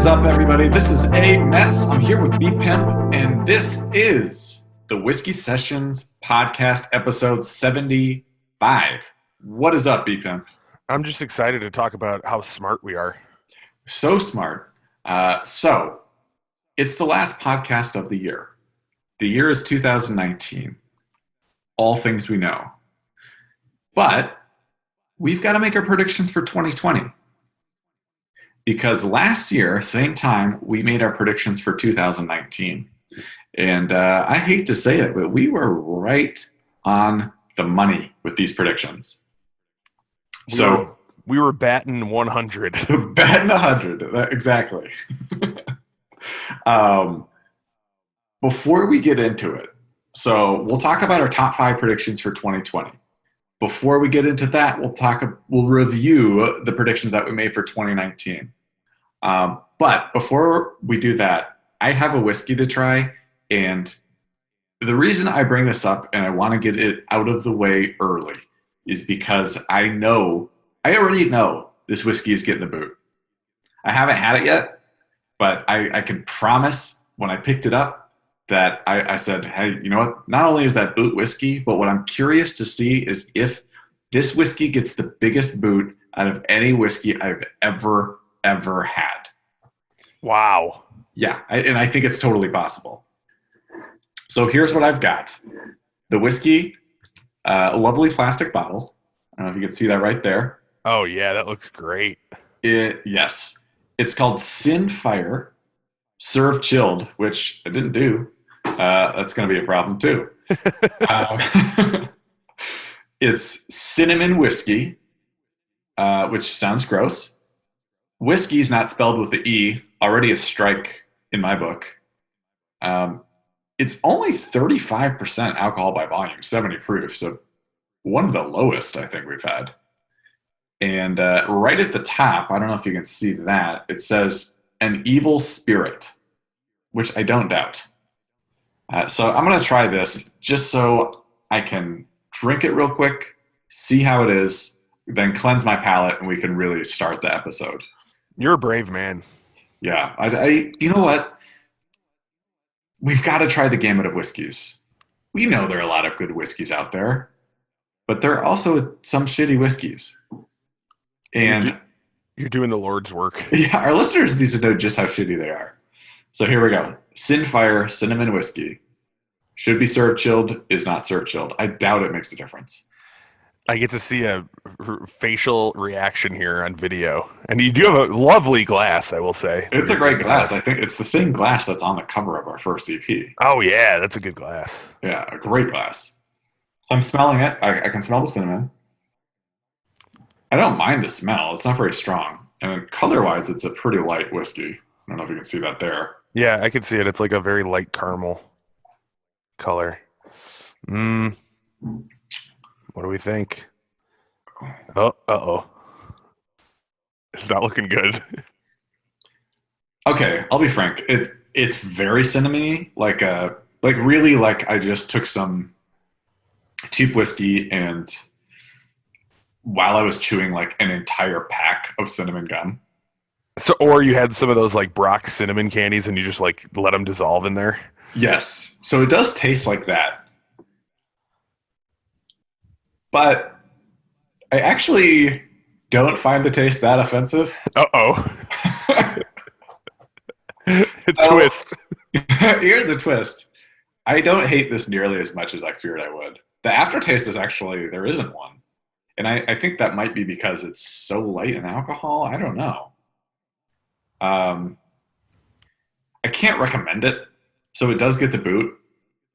Is up, everybody? This is A Metz. I'm here with B Pimp, and this is the Whiskey Sessions podcast, episode 75. What is up, B Pimp? I'm just excited to talk about how smart we are. So smart. Uh, so, it's the last podcast of the year. The year is 2019. All things we know. But we've got to make our predictions for 2020 because last year, same time, we made our predictions for 2019. And uh, I hate to say it, but we were right on the money with these predictions. We so were, we were batting 100. batting 100, exactly. um, before we get into it, so we'll talk about our top five predictions for 2020. Before we get into that, we'll talk. We'll review the predictions that we made for 2019. Um, but before we do that, I have a whiskey to try, and the reason I bring this up and I want to get it out of the way early is because I know I already know this whiskey is getting the boot. I haven't had it yet, but I, I can promise when I picked it up that I, I said, hey, you know what? Not only is that boot whiskey, but what I'm curious to see is if this whiskey gets the biggest boot out of any whiskey I've ever, ever had. Wow. Yeah, I, and I think it's totally possible. So here's what I've got the whiskey, uh, a lovely plastic bottle. I don't know if you can see that right there. Oh, yeah, that looks great. It, yes, it's called Sinfire, serve chilled, which I didn't do. Uh, that's going to be a problem too. um, it's cinnamon whiskey, uh, which sounds gross. Whiskey is not spelled with the E, already a strike in my book. Um, it's only 35% alcohol by volume, 70 proof, so one of the lowest I think we've had. And uh, right at the top, I don't know if you can see that, it says an evil spirit, which I don't doubt. Uh, so I'm going to try this just so I can drink it real quick, see how it is, then cleanse my palate, and we can really start the episode. You're a brave man. Yeah, I, I you know what? We've got to try the gamut of whiskeys. We know there are a lot of good whiskeys out there, but there are also some shitty whiskeys. And You're doing the Lord's work. yeah, our listeners need to know just how shitty they are. So here we go. Sinfire cinnamon whiskey should be served chilled, is not served chilled. I doubt it makes a difference. I get to see a r- facial reaction here on video. And you do have a lovely glass, I will say. It's a great glass. I think it's the same glass that's on the cover of our first EP. Oh, yeah, that's a good glass. Yeah, a great glass. So I'm smelling it. I, I can smell the cinnamon. I don't mind the smell. It's not very strong. And color wise, it's a pretty light whiskey. I don't know if you can see that there. Yeah, I can see it. It's like a very light caramel color. Mm. What do we think? Oh, uh oh. It's not looking good. Okay, I'll be frank. It it's very cinnamony, like uh like really like I just took some cheap whiskey and while I was chewing like an entire pack of cinnamon gum. So, or you had some of those like Brock cinnamon candies, and you just like let them dissolve in there. Yes. So it does taste like that. But I actually don't find the taste that offensive. Uh oh. Twist. Here's the twist. I don't hate this nearly as much as I feared I would. The aftertaste is actually there isn't one. And I, I think that might be because it's so light in alcohol. I don't know. Um I can't recommend it. So it does get the boot,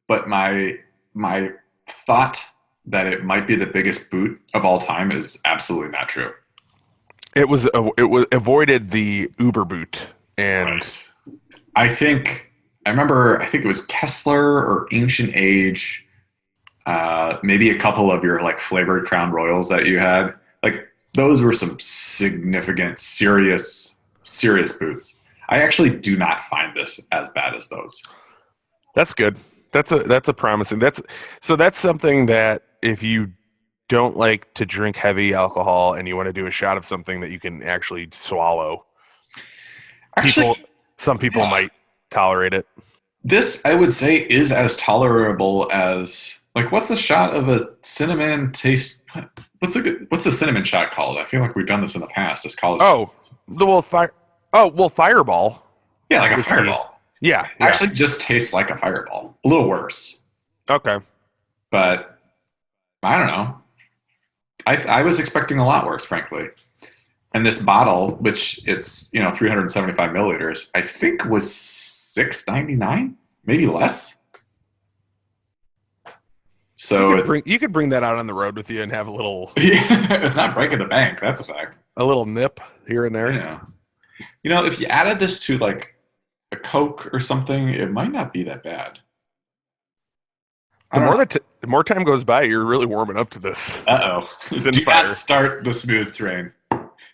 but my my thought that it might be the biggest boot of all time is absolutely not true. It was it was avoided the Uber boot, and Right. I think I remember. I think it was Kessler or Ancient Age. Uh, maybe a couple of your like flavored Crown Royals that you had. Like those were some significant, serious, serious boots. I actually do not find this as bad as those. that's good. That's a that's a promising. That's so that's something that if you don't like to drink heavy alcohol and you want to do a shot of something that you can actually swallow. Actually, people, some people yeah. might tolerate it. this I would say is as tolerable as like what's a shot of a cinnamon taste? What's a good, what's a cinnamon shot called? I feel like we've done this in the past as college. Oh, the well fire. Oh well, fireball. yeah, like a fireball. Yeah, yeah. Actually, just tastes like a fireball. A little worse, okay. but I don't know. I I was expecting a lot worse, frankly. And this bottle, which it's you know 375 milliliters, I think was 6.99, maybe less. So you, could bring, you could bring that out on the road with you and have a little yeah, it's not breaking the bank. That's a fact. a little nip here and there. Yeah. You know, if you added this to like a Coke or something, it might not be that bad. The more that t- the more time goes by, you're really warming up to this. uh oh, do fire. not start the smooth train.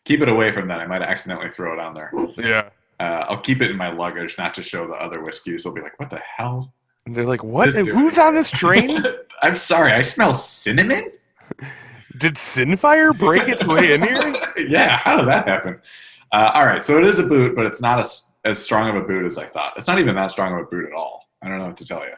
Keep it away from that. I might accidentally throw it on there. Yeah. Uh, I'll keep it in my luggage, not to show the other whiskeys. They'll be like, "What the hell?" And they're like, "What? This Who's on this train? I'm sorry, I smell cinnamon. Did Sinfire break its way in here?" yeah, how did that happen? Uh, all right, so it is a boot, but it's not as as strong of a boot as I thought. It's not even that strong of a boot at all. I don't know what to tell you.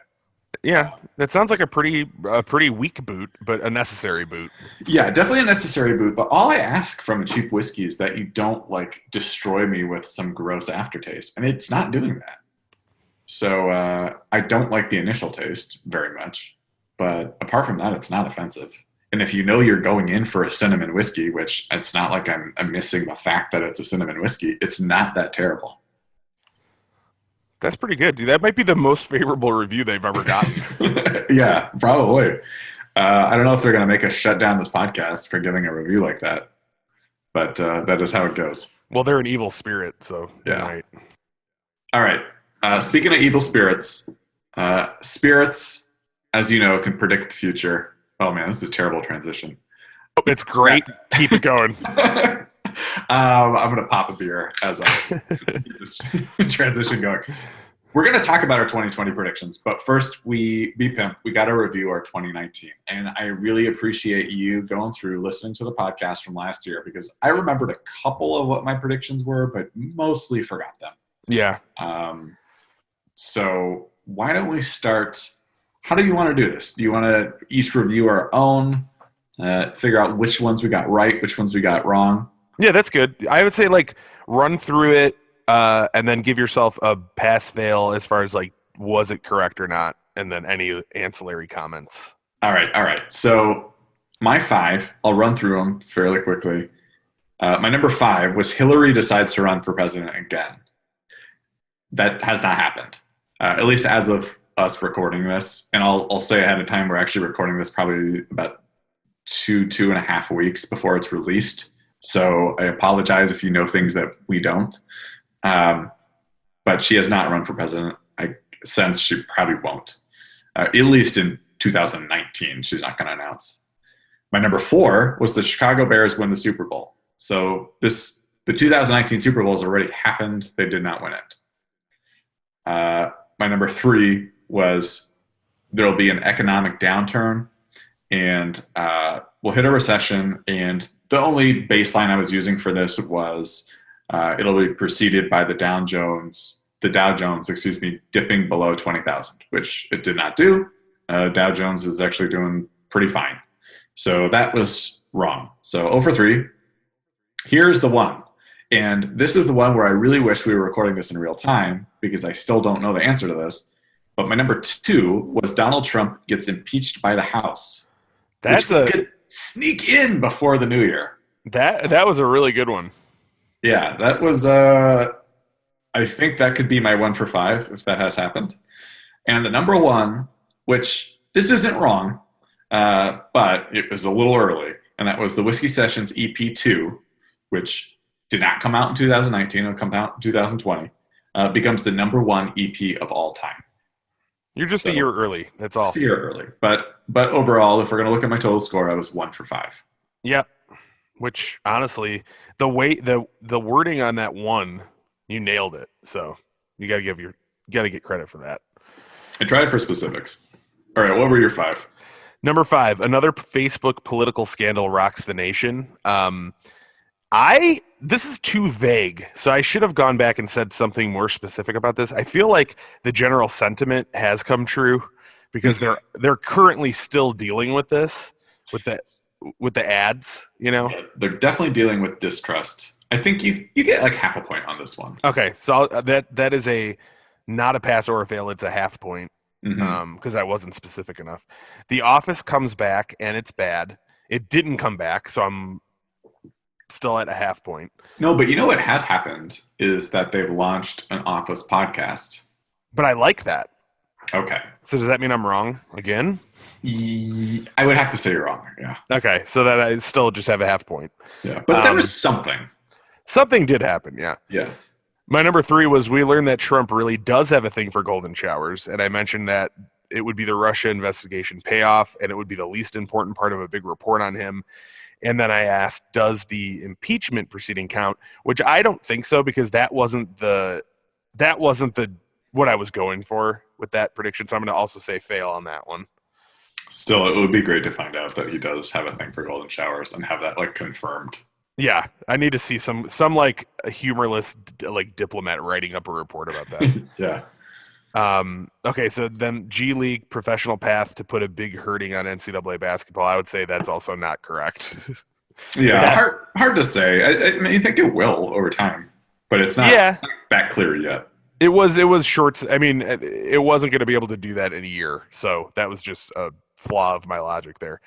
Yeah, that sounds like a pretty a pretty weak boot, but a necessary boot. Yeah, definitely a necessary boot. But all I ask from a cheap whiskey is that you don't like destroy me with some gross aftertaste, and it's not doing that. So uh, I don't like the initial taste very much, but apart from that, it's not offensive. And if you know you're going in for a cinnamon whiskey, which it's not like I'm, I'm missing the fact that it's a cinnamon whiskey, it's not that terrible. That's pretty good, dude. That might be the most favorable review they've ever gotten. yeah, probably. Uh, I don't know if they're going to make us shut down this podcast for giving a review like that, but uh, that is how it goes. well, they're an evil spirit, so Yeah. right. All right. Uh, speaking of evil spirits, uh, spirits, as you know, can predict the future. Oh man, this is a terrible transition. It's great. Keep it going. um, I'm gonna pop a beer as I transition going. We're gonna talk about our 2020 predictions, but first, we B Pimp. We got to review our 2019, and I really appreciate you going through listening to the podcast from last year because I remembered a couple of what my predictions were, but mostly forgot them. Yeah. Um, so why don't we start? How do you want to do this? Do you want to each review our own, uh, figure out which ones we got right, which ones we got wrong? Yeah, that's good. I would say like run through it uh, and then give yourself a pass fail as far as like was it correct or not, and then any ancillary comments. All right, all right. So my five, I'll run through them fairly quickly. Uh, my number five was Hillary decides to run for president again. That has not happened, uh, at least as of us recording this. And I'll, I'll say ahead of time, we're actually recording this probably about two, two and a half weeks before it's released. So I apologize if you know things that we don't. Um, but she has not run for president. I sense she probably won't, uh, at least in 2019. She's not going to announce. My number four was the Chicago Bears win the Super Bowl. So this the 2019 Super Bowl has already happened. They did not win it. Uh, my number three was there will be an economic downturn and uh, we'll hit a recession. And the only baseline I was using for this was uh, it'll be preceded by the Dow Jones, the Dow Jones, excuse me, dipping below 20,000, which it did not do. Uh, Dow Jones is actually doing pretty fine. So that was wrong. So over three. Here's the one. And this is the one where I really wish we were recording this in real time because I still don't know the answer to this. But my number two was Donald Trump gets impeached by the House. That's a could sneak in before the new year. that that was a really good one. Yeah, that was. Uh, I think that could be my one for five if that has happened. And the number one, which this isn't wrong, uh, but it was a little early, and that was the Whiskey Sessions EP two, which did not come out in 2019. It'll come out in 2020. Uh, becomes the number one EP of all time. You're just So- a year early. That's all. Just a year early, but but overall, if we're gonna look at my total score, I was one for five. Yep. Which honestly, the way the the wording on that one, you nailed it. So you got to give your got to get credit for that. I tried for specifics. All right, what were your five? Number five, another Facebook political scandal rocks the nation. Um, I this is too vague, so I should have gone back and said something more specific about this. I feel like the general sentiment has come true because they're they're currently still dealing with this with the with the ads. You know. They're definitely dealing with distrust. I think you you get like half a point on this one. Okay, so I'll- that that is a not a pass or a fail. It's a half point Mhm. um because I wasn't specific enough. The Office comes back and it's bad. It didn't come back, so I'm still at a half point. no, but you know what has happened is that they've launched an Office podcast. But I like that. Okay. So does that mean I'm wrong again? Ye- I would have to say you're wrong. Yeah. Okay, so that I still just have a half point. Yeah. But there Um, was something. Something did happen, yeah. Yeah. My number three was we learned that Trump really does have a thing for golden showers, and I mentioned that it would be the Russia investigation payoff, and it would be the least important part of a big report on him. And then I asked, does the impeachment proceeding count? Which I don't think so because that wasn't the that wasn't the what I was going for with that prediction. So I'm going to also say fail on that one. Still, it would be great to find out that he does have a thing for golden showers and have that like confirmed. Yeah, I need to see some some like humorless like diplomat writing up a report about that. yeah. Um, okay, so then G League professional path to put a big hurting on NCAA basketball. I would say that's also not correct. Yeah. Yeah. Hard, hard to say. I, I mean, I think it will over time, but it's not yeah, that clear yet. it was it was short. I mean, it- it wasn't going to be able to do that in a year, so that was just a flaw of my logic there.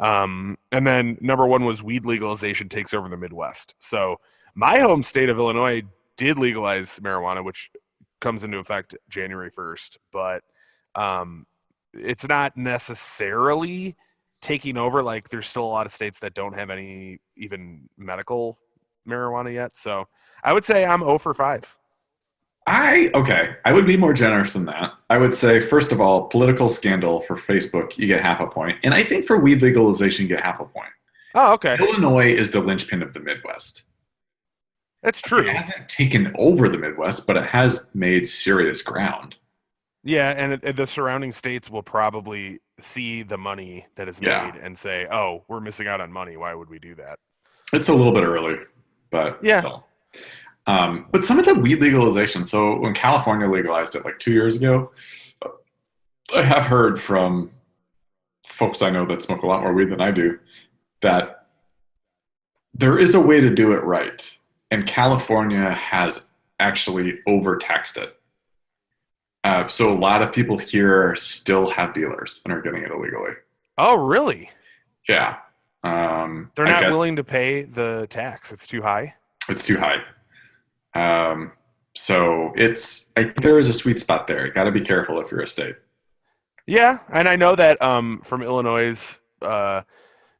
Um, and then number one was weed legalization takes over the Midwest. So my home state of Illinois did legalize marijuana, which comes into effect January first, but um, it's not necessarily taking over. Like, there's still a lot of states that don't have any even medical marijuana yet. So I would say I'm 0 for five. I okay. I would be more generous than that. I would say, first of all, political scandal for Facebook, you get half a point, and I think for weed legalization, you get half a point. Oh, okay. Illinois is the linchpin of the Midwest. That's true. It hasn't taken over the Midwest, but it has made serious ground. Yeah, and it, the surrounding states will probably see the money that is Yeah. made and say, "Oh, we're missing out on money. Why would we do that?" It's a little bit early, but Yeah. still. Um, but some of the weed legalization. So when California legalized it like two years ago, I have heard from folks I know that smoke a lot more weed than I do that there is a way to do it right, and California has actually overtaxed it. Uh, so a lot of people here still have dealers and are getting it illegally. Oh, really? Yeah. Um, They're not willing to pay the tax. It's too high. It's too high. Um, so it's I there is a sweet spot there. You got to be careful if you're a state. Yeah, and I know that um, from Illinois, uh,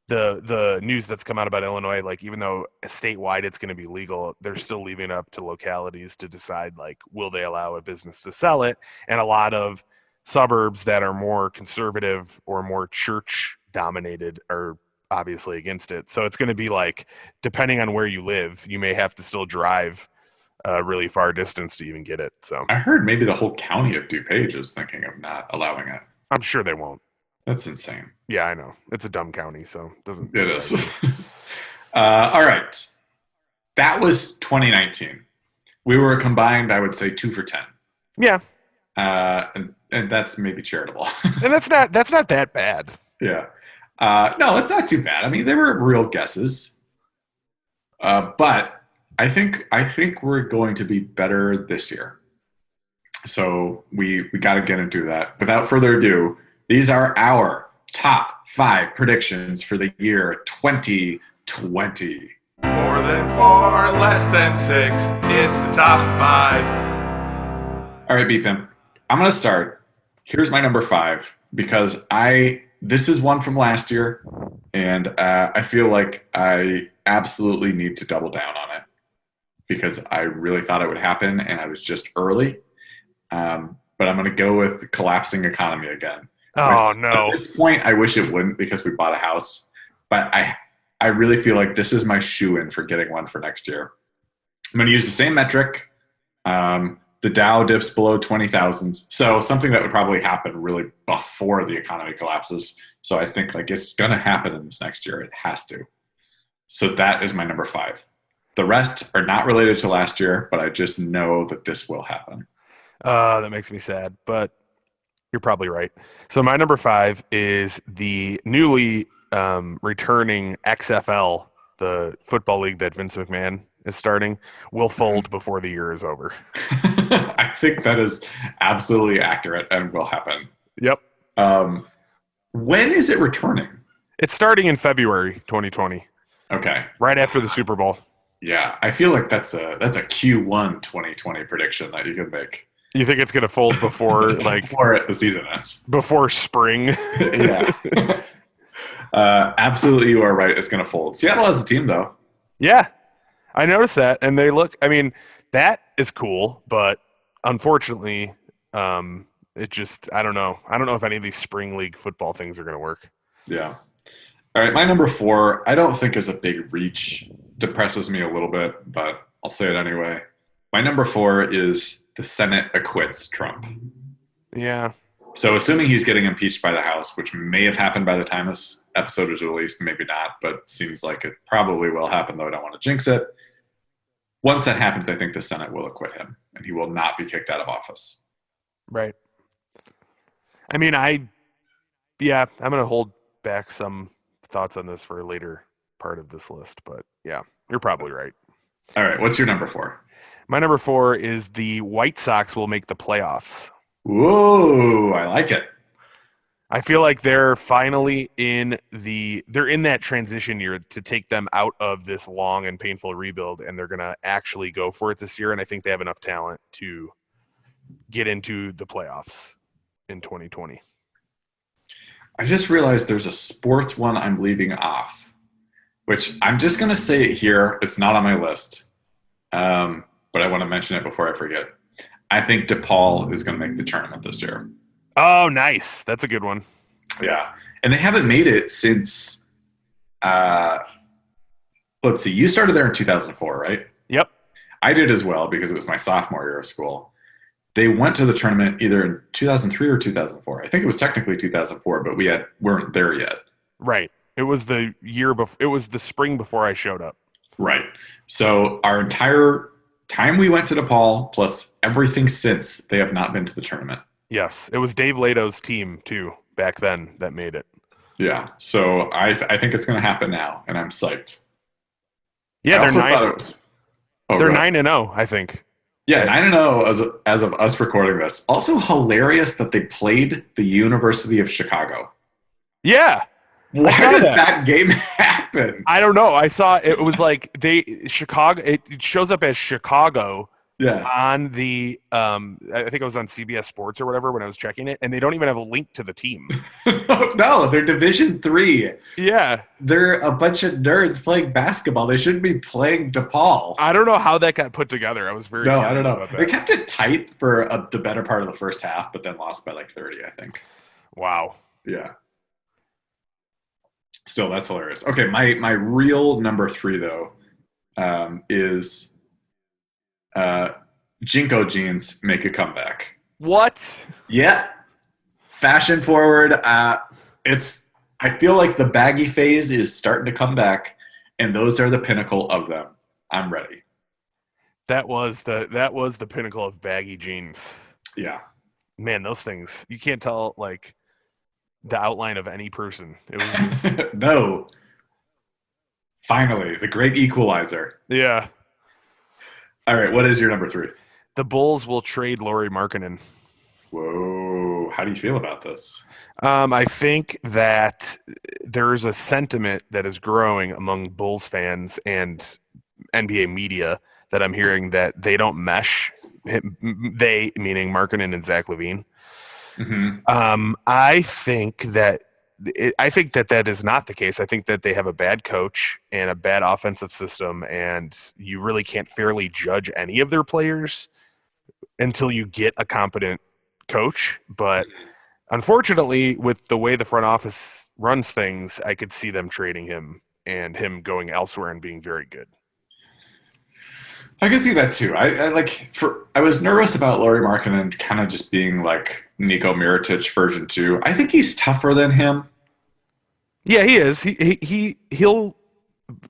the the news that's come out about Illinois, like even though statewide it's going to be legal, they're still leaving it up to localities to decide like will they allow a business to sell it, and a lot of suburbs that are more conservative or more church dominated are obviously against it. So it's going to be like depending on where you live, you may have to still drive a really far distance to even get it. So I heard maybe the whole county of DuPage is thinking of not allowing it. I'm sure they won't. That's insane. Yeah, I know. It's a dumb county, so it doesn't It is. uh, all right. That was 2019. We were combined, I would say, two for 10. Yeah, Uh, and, and that's maybe charitable. and that's not that's not that bad. yeah. Uh, no, it's not too bad. I mean, they were real guesses. Uh, but I think I think we're going to be better this year. So we we got to get into that. Without further ado, these are our top five predictions for the year 2020. More than four, less than six. It's the top five. All right, B Pimp. I'm going to start. Here's my number five because I this is one from last year, and uh, I feel like I absolutely need to double down on it because I really thought it would happen, and I was just early. Um, but I'm going to go with collapsing economy again. Oh no! At this point, I wish it wouldn't because we bought a house, but I I really feel like this is my shoo in for getting one for next year. I'm going to use the same metric. Um, the Dow dips below 20,000. So something that would probably happen really before the economy collapses. So I think like it's going to happen in this next year. It has to. So that is my number five. The rest are not related to last year, but I just know that this will happen. Uh, that makes me sad, but you're probably right. So my number five is the newly um, returning XFL, the football league that Vince McMahon is starting, will fold before the year is over. I think that is absolutely accurate and will happen. Yep. Um, when is it returning? It's starting in February 2020, Okay. right after the Super Bowl. Yeah, I feel like that's a that's a Q1 2020 prediction that you can make You think it's going to fold before like before the season ends. before spring? yeah. uh, absolutely, you are right. It's going to fold. Seattle has a team, though. yeah. I noticed that and they look I mean, that is cool, but unfortunately, um it just I don't know. I don't know if any of these spring league football things are going to work. Yeah. All right, my number four, I don't think is a big reach. Depresses me a little bit, but I'll say it anyway. My number four is the Senate acquits Trump. Yeah. So, assuming he's getting impeached by the House, which may have happened by the time this episode is released, maybe not, but seems like it probably will happen, though I don't want to jinx it. Once that happens, I think the Senate will acquit him and he will not be kicked out of office. Right. I mean, I, yeah, I'm going to hold back some thoughts on this for a later part of this list, but yeah, you're probably right. All right, what's your number four? My number four is the White Sox will make the playoffs. Whoa, I like it. I feel like they're finally in the they're in that transition year to take them out of this long and painful rebuild and they're going to actually go for it this year and I think they have enough talent to get into the playoffs in 2020. I just realized there's a sports one I'm leaving off, which I'm just going to say it here. It's not on my list, um, but I want to mention it before I forget. I think DePaul is going to make the tournament this year. Oh, nice. That's a good one. Yeah, and they haven't made it since. Uh, let's see. You started there in 2004, right? Yep. I did as well because it was my sophomore year of school. They went to the tournament either in 2003 or 2004. I think it was technically 2004, but we had weren't there yet. Right. It was the year before. It was the spring before I showed up. Right. So our entire time we went to DePaul, plus everything since, they have not been to the tournament. Yes, it was Dave Leitao's team too back then that made it. Yeah. So I I think it's going to happen now, and I'm psyched. Yeah, I they're nine. was- oh, They're ahead. nine and zero, I think. Yeah, nine and zero as of, as of us recording this. Also hilarious that they played the University of Chicago. Yeah, Why did that. that. game happen? I don't know. I saw it was like they Chicago. It, it shows up as Chicago Yeah. on the. Um, I think it was on CBS Sports or whatever when I was checking it, and they don't even have a link to the team. no, they're Division Three. Yeah, They're a bunch of nerds playing basketball. They shouldn't be playing DePaul. I don't know how that got put together. I was very No, I don't know. They kept it tight for a, the better part of the first half, but then lost by like 30, I think. Wow. Yeah. Still, that's hilarious. Okay, my my real number three though um, is uh, JNCO jeans make a comeback. What? Yeah, fashion forward. Uh, it's. I feel like the baggy phase is starting to come back, and those are the pinnacle of them. I'm ready. That was the that was the pinnacle of baggy jeans. Yeah. Man, those things you can't tell like the outline of any person. It was just, no. Finally, the great equalizer. yeah. All right, what is your number three? The Bulls will trade Lauri Markkanen. Whoa, how do you feel about this? Um, I think that there's a sentiment that is growing among Bulls fans and NBA media that I'm hearing that they don't mesh. They, meaning Markkanen and Zach LaVine. Hmm Um, I think that it, I think that that is not the case. I think that they have a bad coach and a bad offensive system, and you really can't fairly judge any of their players until you get a competent coach. But unfortunately, with the way the front office runs things, I could see them trading him and him going elsewhere and being very good. I can see that too. I, I like for I was nervous about Lauri Markkanen kind of just being like Nico Mirotic version two. I think he's tougher than him. Yeah, he is. He he, he he'll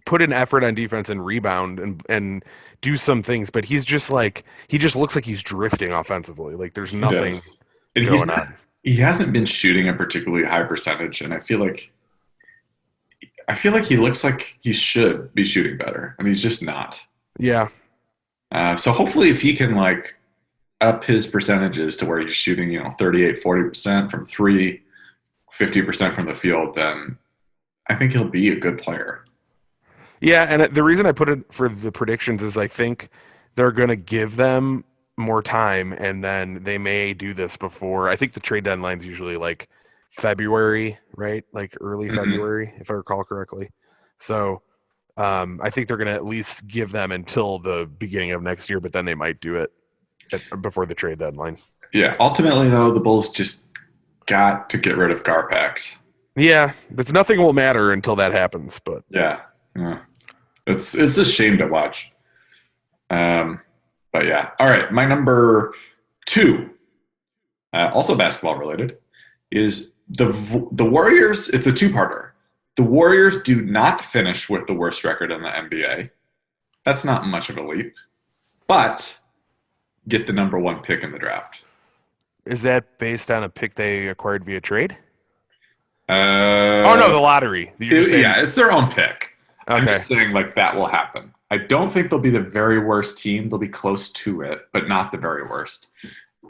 put an effort on defense and rebound and and do some things, but he's just like he just looks like he's drifting offensively. Like there's He nothing. And he's going not, on. he hasn't been shooting a particularly high percentage, and I feel like I feel like he looks like he should be shooting better, and he's just not. Yeah. Uh, so hopefully, if he can like up his percentages to where he's shooting, you know, 38, 40 percent from three, 50 percent from the field, then I think he'll be a good player. Yeah, and the reason I put it for the predictions is I think they're going to give them more time, and then they may do this before. I think the trade deadline's usually like February, right? Like early Mhm. February, if I recall correctly. So um, I think they're going to at least give them until the beginning of next year, but then they might do it at, before the trade deadline. Yeah. Ultimately, though, the Bulls just got to get rid of Garpax. Yeah, but nothing will matter until that happens. But Yeah. yeah. It's it's a shame to watch. Um, but yeah. All right. My number two, uh, also basketball related, is the the Warriors. It's a two parter. The Warriors do not finish with the worst record in the NBA. That's not much of a leap, but get the number one pick in the draft. is that based on a pick they acquired via trade? Uh, oh no, the lottery. Saying- yeah, it's their own pick. I'm just saying, like, that will happen. I don't think they'll be the very worst team. They'll be close to it, but not the very worst.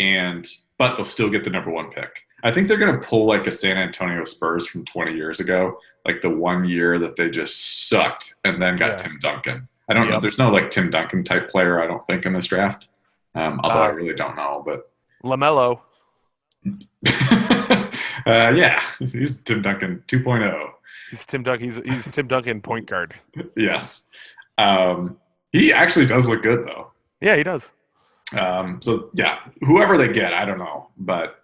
And, but they'll still get the number one pick. I think they're going to pull like a San Antonio Spurs from 20 years ago, like the one year that they just sucked and then got Yeah. Tim Duncan. I don't know. There's no like Tim Duncan type player, I don't think, in this draft. Um, although I Uh, really don't know, but LaMelo. uh, yeah, he's Tim Duncan oh. 2.0. He's Tim Duncan. He's, he's Tim Duncan point guard. Yes. Um, he actually does look good though. Yeah, he does. Um, so yeah, whoever they get, I don't know, but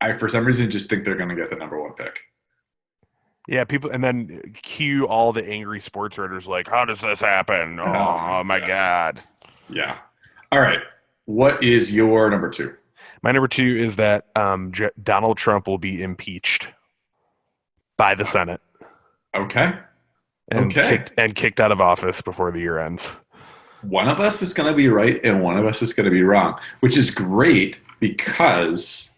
I for some reason just think they're going to get the number one pick. Yeah, people, and then cue all the angry sports writers like, "How does this happen? Oh, Oh, my yeah. god!" Yeah. All right. What is your number two? My number two is that um, J- Donald Trump will be impeached by the Senate Okay. and Okay. kicked and kicked out of office before the year ends. One of us is going to be right and one of us is going to be wrong, which is great because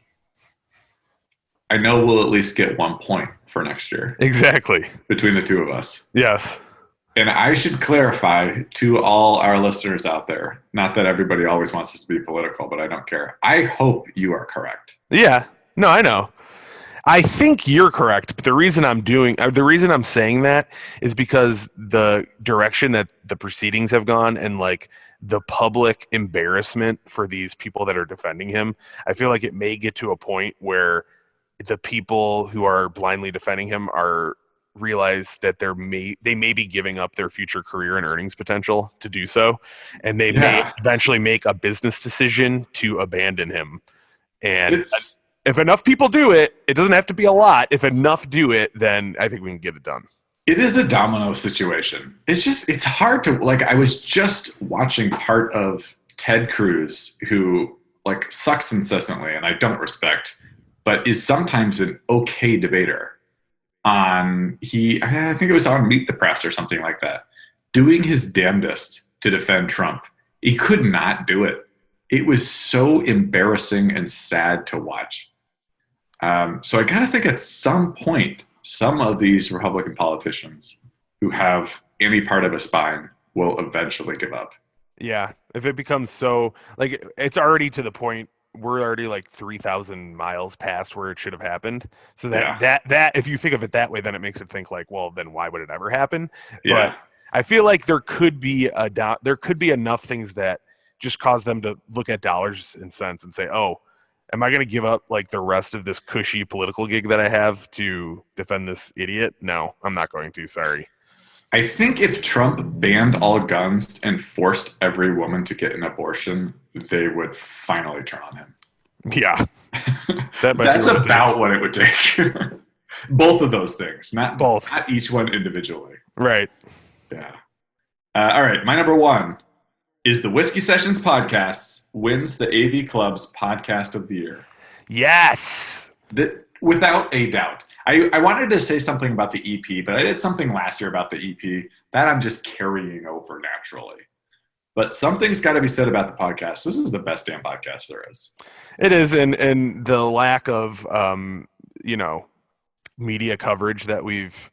I know we'll at least get one point for next year Exactly. between the two of us. Yes. And I should clarify to all our listeners out there, not that everybody always wants us to be political, but I don't care. I hope you are correct. Yeah. No, I know. I think you're correct, but the reason I'm doing uh, the reason I'm saying that is because the direction that the proceedings have gone and like the public embarrassment for these people that are defending him, I feel like it may get to a point where the people who are blindly defending him are realize that they're may they may be giving up their future career and earnings potential to do so and they may eventually make a business decision to abandon him and It's if enough people do it, it doesn't have to be a lot. If enough do it, then I think we can get it done. it is a domino situation. It's just it's hard to like I was just watching part of Ted Cruz who like sucks incessantly and I don't respect, but is sometimes an okay debater. On he I think it was on Meet the Press or something like that, doing his damnedest to defend Trump. He could not do it. It was so embarrassing and sad to watch. Um, so I kind of think at some point, some of these Republican politicians who have any part of a spine will eventually give up. Yeah, if it becomes so like it's already to the point we're already like 3000 miles past where it should have happened. So that Yeah. that that if you think of it that way then it makes it think like, well, then why would it ever happen? Yeah, I feel like there could be a do- there could be enough things that just cause them to look at dollars and cents and say, "Oh, am I going to give up like the rest of this cushy political gig that I have to defend this idiot? No, I'm not going to. Sorry." I think if Trump banned all guns and forced every woman to get an abortion, they would finally turn on him. Yeah, that That's what about what it would take. Both of those things, not Both. not each one individually. right. Yeah. Uh, all right. My number one is the Whiskey Sessions podcast wins the AV Club's podcast of the year. Yes. The, without a doubt. I, I wanted to say something about the EP, but I did something last year about the EP that I'm just carrying over naturally. But something's got to be said about the podcast. This is the best damn podcast there is. It is, and and the lack of um, you know media coverage that we've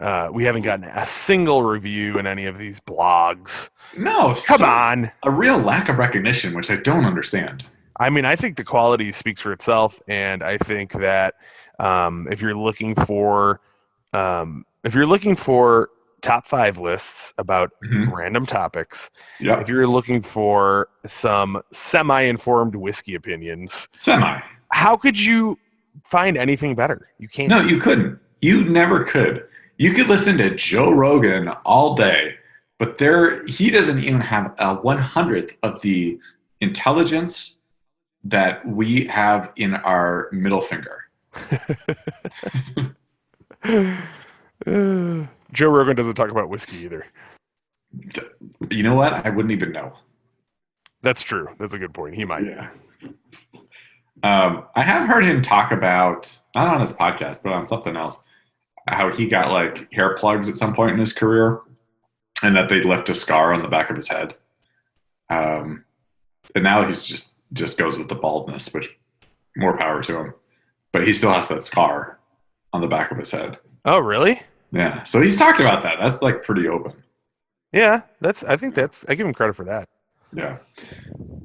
uh, we haven't gotten a single review in any of these blogs. No, Come so- on. a real lack of recognition, which I don't understand. I mean, I think the quality speaks for itself, and I think that um, if you're looking for um, if you're looking for top five lists about Mhm. random topics, Yeah, if you're looking for some semi-informed whiskey opinions, semi. how could you find anything better? You can't. No, you couldn't. You never could. You could listen to Joe Rogan all day, but there he doesn't even have a one hundredth of the intelligence that we have in our middle finger. Uh, Joe Rogan doesn't talk about whiskey either. You know what? I wouldn't even know. That's true. That's a good point. He might. Yeah. Um, I have heard him talk about not on his podcast, but on something else, how he got like hair plugs at some point in his career, and that they left a scar on the back of his head. Um, and now he's just just goes with the baldness, which more power to him. But he still has that scar on the back of his head. Oh, really? Yeah. So he's talked about that. That's like pretty open. Yeah. That's. I think that's. I give him credit for that. Yeah.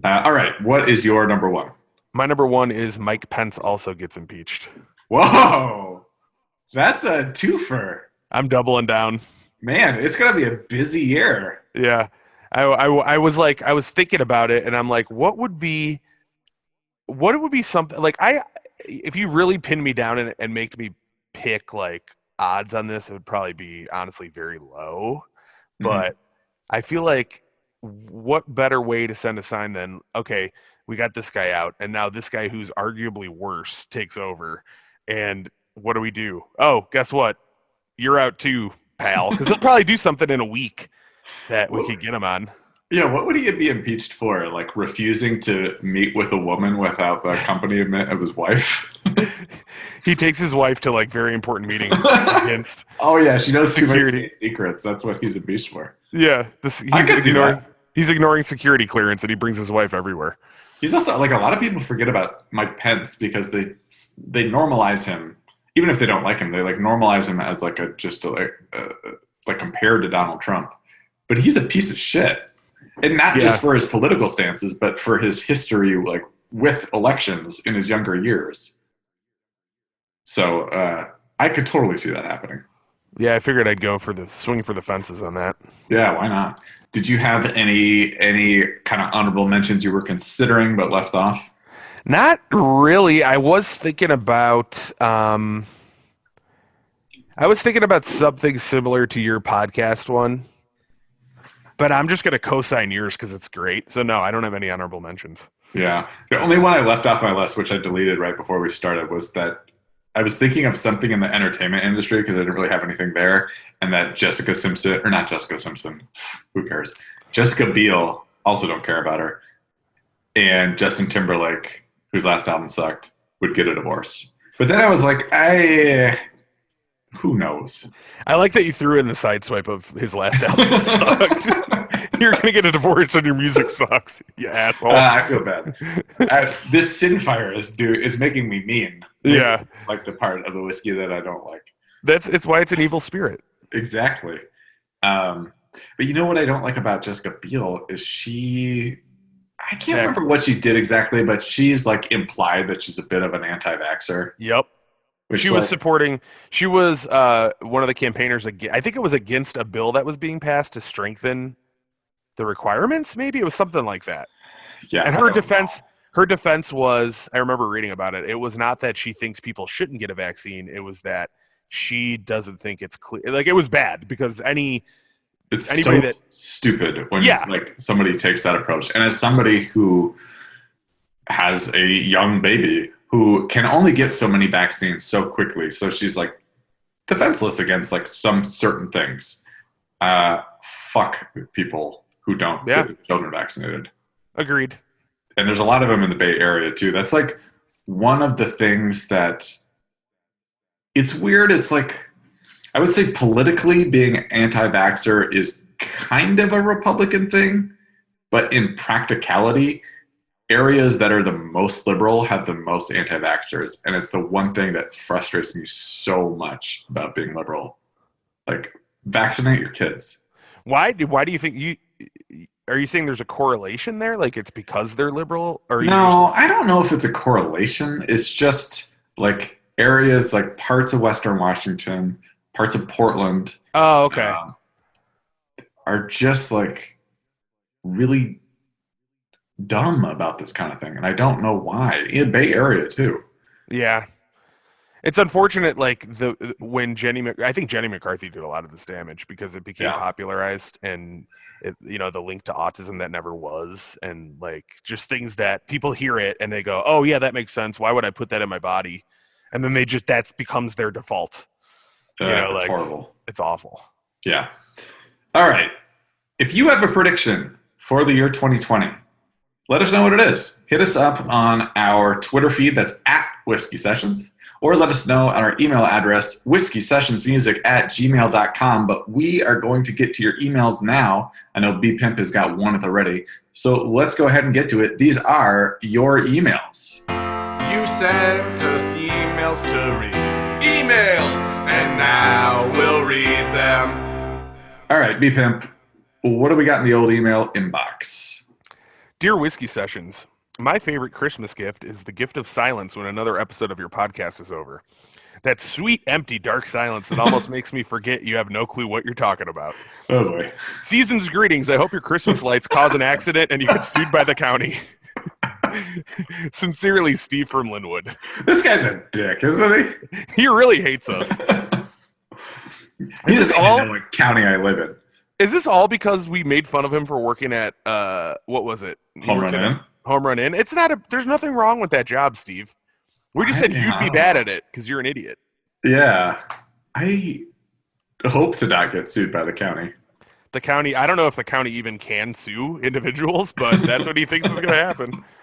Uh, all right. What is your number one? My number one is Mike Pence also gets impeached. Whoa. That's a twofer. I'm doubling down. Man, it's gonna be a busy year. Yeah. I, I, I was like, I was thinking about it and I'm like, what would be, what would be something like I, if you really pin me down and, and make me pick like odds on this, it would probably be honestly very low. Mm-hmm. But I feel like what better way to send a sign than, okay, we got this guy out and now this guy who's arguably worse takes over. And what do we do? Oh, guess what? You're out too, pal. Because they'll probably do something in a week that we could get him on. Yeah, what would he be impeached for? Like refusing to meet with a woman without the accompaniment of his wife? He takes his wife to like very important meetings against. oh yeah, she knows Security. secrets. That's what he's impeached for. Yeah, this, he's I could see ignoring. He's ignoring security clearance, and he brings his wife everywhere. He's also like a lot of people forget about Mike Pence because they they normalize him, even if they don't like him. They like normalize him as like a just a, like uh, like compared to Donald Trump, but he's a piece of shit, and not Yeah. just for his political stances, but for his history like with elections in his younger years. So uh, I could totally see that happening. Yeah, I figured I'd go for the swing for the fences on that. Yeah, why not? Did you have any any kind of honorable mentions you were considering but left off? Not really. I was thinking about. Um, I was thinking about something similar to your podcast one, but I'm just going to co-sign yours because it's great. So no, I don't have any honorable mentions. Yeah. The only one I left off my list, which I deleted right before we started, was that I was thinking of something in the entertainment industry because I didn't really have anything there, and that Jessica Simpson, or not Jessica Simpson, who cares? Jessica Biel, also don't care about her, and Justin Timberlake, whose last album sucked, would get a divorce. But then I was like, I, who knows? I like that you threw in the sideswipe of his last album sucked. You're gonna get a divorce and your music sucks, you asshole. Uh, I feel bad. Uh, this Sinfire is do is making me mean. Yeah. It's like the part of the whiskey that I don't like. That's it's why it's an evil spirit. Exactly. Um, but you know what I don't like about Jessica Biel is she. I can't Yeah. remember what she did exactly, but she's like implied that she's a bit of an anti-vaxer. Yep. She was supporting. She was uh, one of the campaigners. I think it was against a bill that was being passed to strengthen the requirements. Maybe it was something like that. yeah, and her defense, her defense was. I remember reading about it. It was not that she thinks people shouldn't get a vaccine. It was that she doesn't think it's clear. Like it was bad because any. It's anybody so that- stupid when Yeah. like somebody takes that approach. And as somebody who has a young baby who can only get so many vaccines so quickly, so she's like defenseless against like some certain things. Uh, fuck people who don't Yeah. get their children vaccinated. agreed. and there's a lot of them in the Bay Area too. That's like one of the things that it's weird. It's like I would say politically being anti-vaxxer is kind of a Republican thing, but in practicality, areas that are the most liberal have the most anti-vaxxers, and it's the one thing that frustrates me so much about being liberal. Like, vaccinate your kids. Why? do- Why do you think you? Are you saying there's a correlation there? Like it's because they're liberal, or No, I don't know if it's a correlation. It's just like areas like parts of Western Washington, parts of Portland, oh, okay. um, are just like really dumb about this kind of thing, and I don't know why. In Bay Area too. Yeah. It's unfortunate, like the when Jenny, I think Jenny McCarthy did a lot of this damage because it became Yeah. popularized and it, you know the link to autism that never was, and like just things that people hear it and they go, oh yeah, that makes sense. Why would I put that in my body? And then they just that becomes their default. Uh, You know, it's like- horrible. It's awful. Yeah. All right. If you have a prediction for the year 2020, let us know what it is. Hit us up on our Twitter feed that's at Whiskey Sessions, or let us know on our email address, whiskey sessions music at gmail.com. But we are going to get to your emails now. I know B Pimp has got one at the ready. So let's go ahead and get to it. These are your emails. You sent us emails to read. Emails! And now we'll read them. All right, B Pimp, what do we got in the old email inbox? Dear Whiskey Sessions, my favorite Christmas gift is the gift of silence when another episode of your podcast is over. That sweet, empty, dark silence that almost makes me forget you have no clue what you're talking about. Oh boy. Season's greetings. I hope your Christmas lights cause an accident and you get sued by the county. Sincerely, Steve from Linwood. This guy's a dick, isn't he? He really hates us. He Is doesn't all- even know what county I live in. Is this all because we made fun of him for working at uh what was it? He Home run in. Home run in. It's not a. There's nothing wrong with that job, Steve. We just I- said you'd be bad at it because you're an idiot. Yeah, I hope to not get sued by the county. The county. I don't know if the county even can sue individuals, but that's what he thinks is going to happen.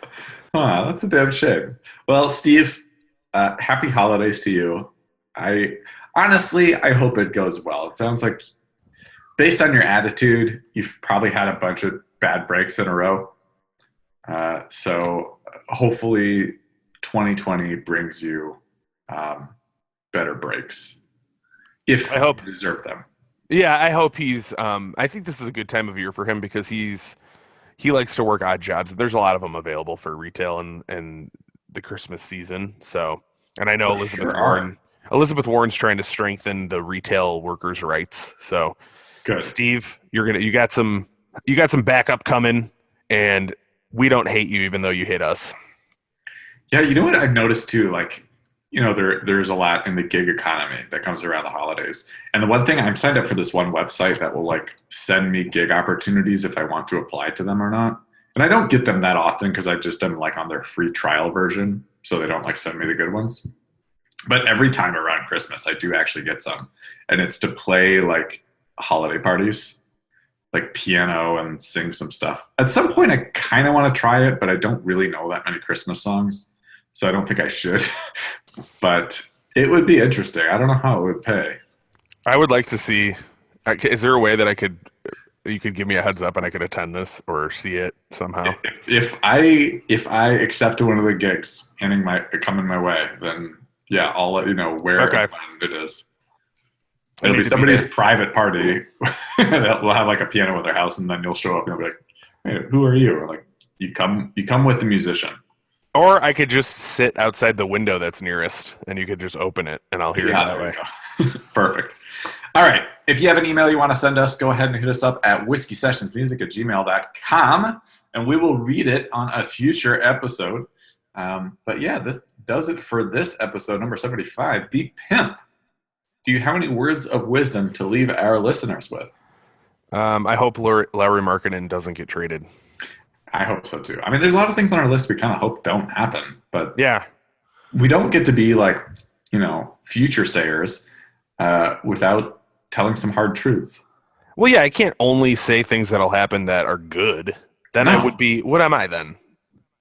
Huh, that's a damn shame. Well, Steve, uh, happy holidays to you. I honestly, I hope it goes well. It sounds like, based on your attitude, you've probably had a bunch of bad breaks in a row. Uh, so hopefully, 2020 brings you um, better breaks, if I hope. you deserve them. Yeah, I hope he's. Um, I think this is a good time of year for him because he's he likes to work odd jobs. There's a lot of them available for retail and and the Christmas season. So, and I know There Elizabeth sure are. Warren. Elizabeth Warren's trying to strengthen the retail workers' rights. So, Good. Steve, you're gonna you got some you got some backup coming, and we don't hate you even though you hate us. Yeah, you know what I've noticed too, like, you know, there there's a lot in the gig economy that comes around the holidays. And the one thing I'm signed up for this one website that will like send me gig opportunities if I want to apply to them or not. And I don't get them that often because I just am like on their free trial version, so they don't like send me the good ones. But every time around Christmas, I do actually get some, and it's to play like holiday parties, like piano and sing some stuff. At some point, I kind of want to try it, but I don't really know that many Christmas songs so I don't think I should. but it would be interesting. I don't know how it would pay. I would like to see. Is there a way that I could you could give me a heads up and I could attend this or see it somehow? If, if I if I accept one of the gigs handing my coming my way, then yeah, I'll let you know where Okay. it is. It'll be to be somebody's private party. that will have like a piano at their house, and then you'll show up and be like, "Hey, who are you?" Or like, "You come, you come with the musician." Or I could just sit outside the window that's nearest and you could just open it and I'll hear Yeah, it that way. Perfect. All right. If you have an email you want to send us, go ahead and hit us up at whiskey sessions music at gmail.com and we will read it on a future episode. Um, but yeah, this does it for this episode, number 75. B Pimp. Do you have any words of wisdom to leave our listeners with? Um, I hope Lauri Markkanen doesn't get traded. I hope so too. I mean, there's a lot of things on our list we kind of hope don't happen, but Yeah. we don't get to be like, you know, future sayers uh, without telling some hard truths. Well, yeah, I can't only say things that'll happen that are good. Then I would be, what am I then?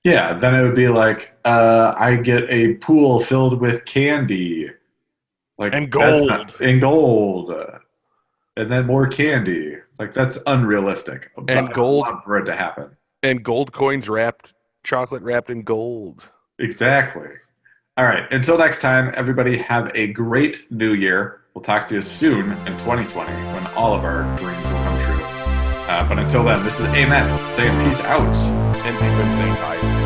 Yeah, then it would be like, uh, I get a pool filled with candy. Like And gold. not- and gold, and then more candy. Like that's unrealistic. And I gold. for it to happen. And gold coins wrapped, chocolate wrapped in gold. Exactly. All right. Until next time, everybody have a great new year. We'll talk to you soon in 2020 when all of our dreams will come true. Uh, but until then, this is Ames saying peace out. And been saying bye.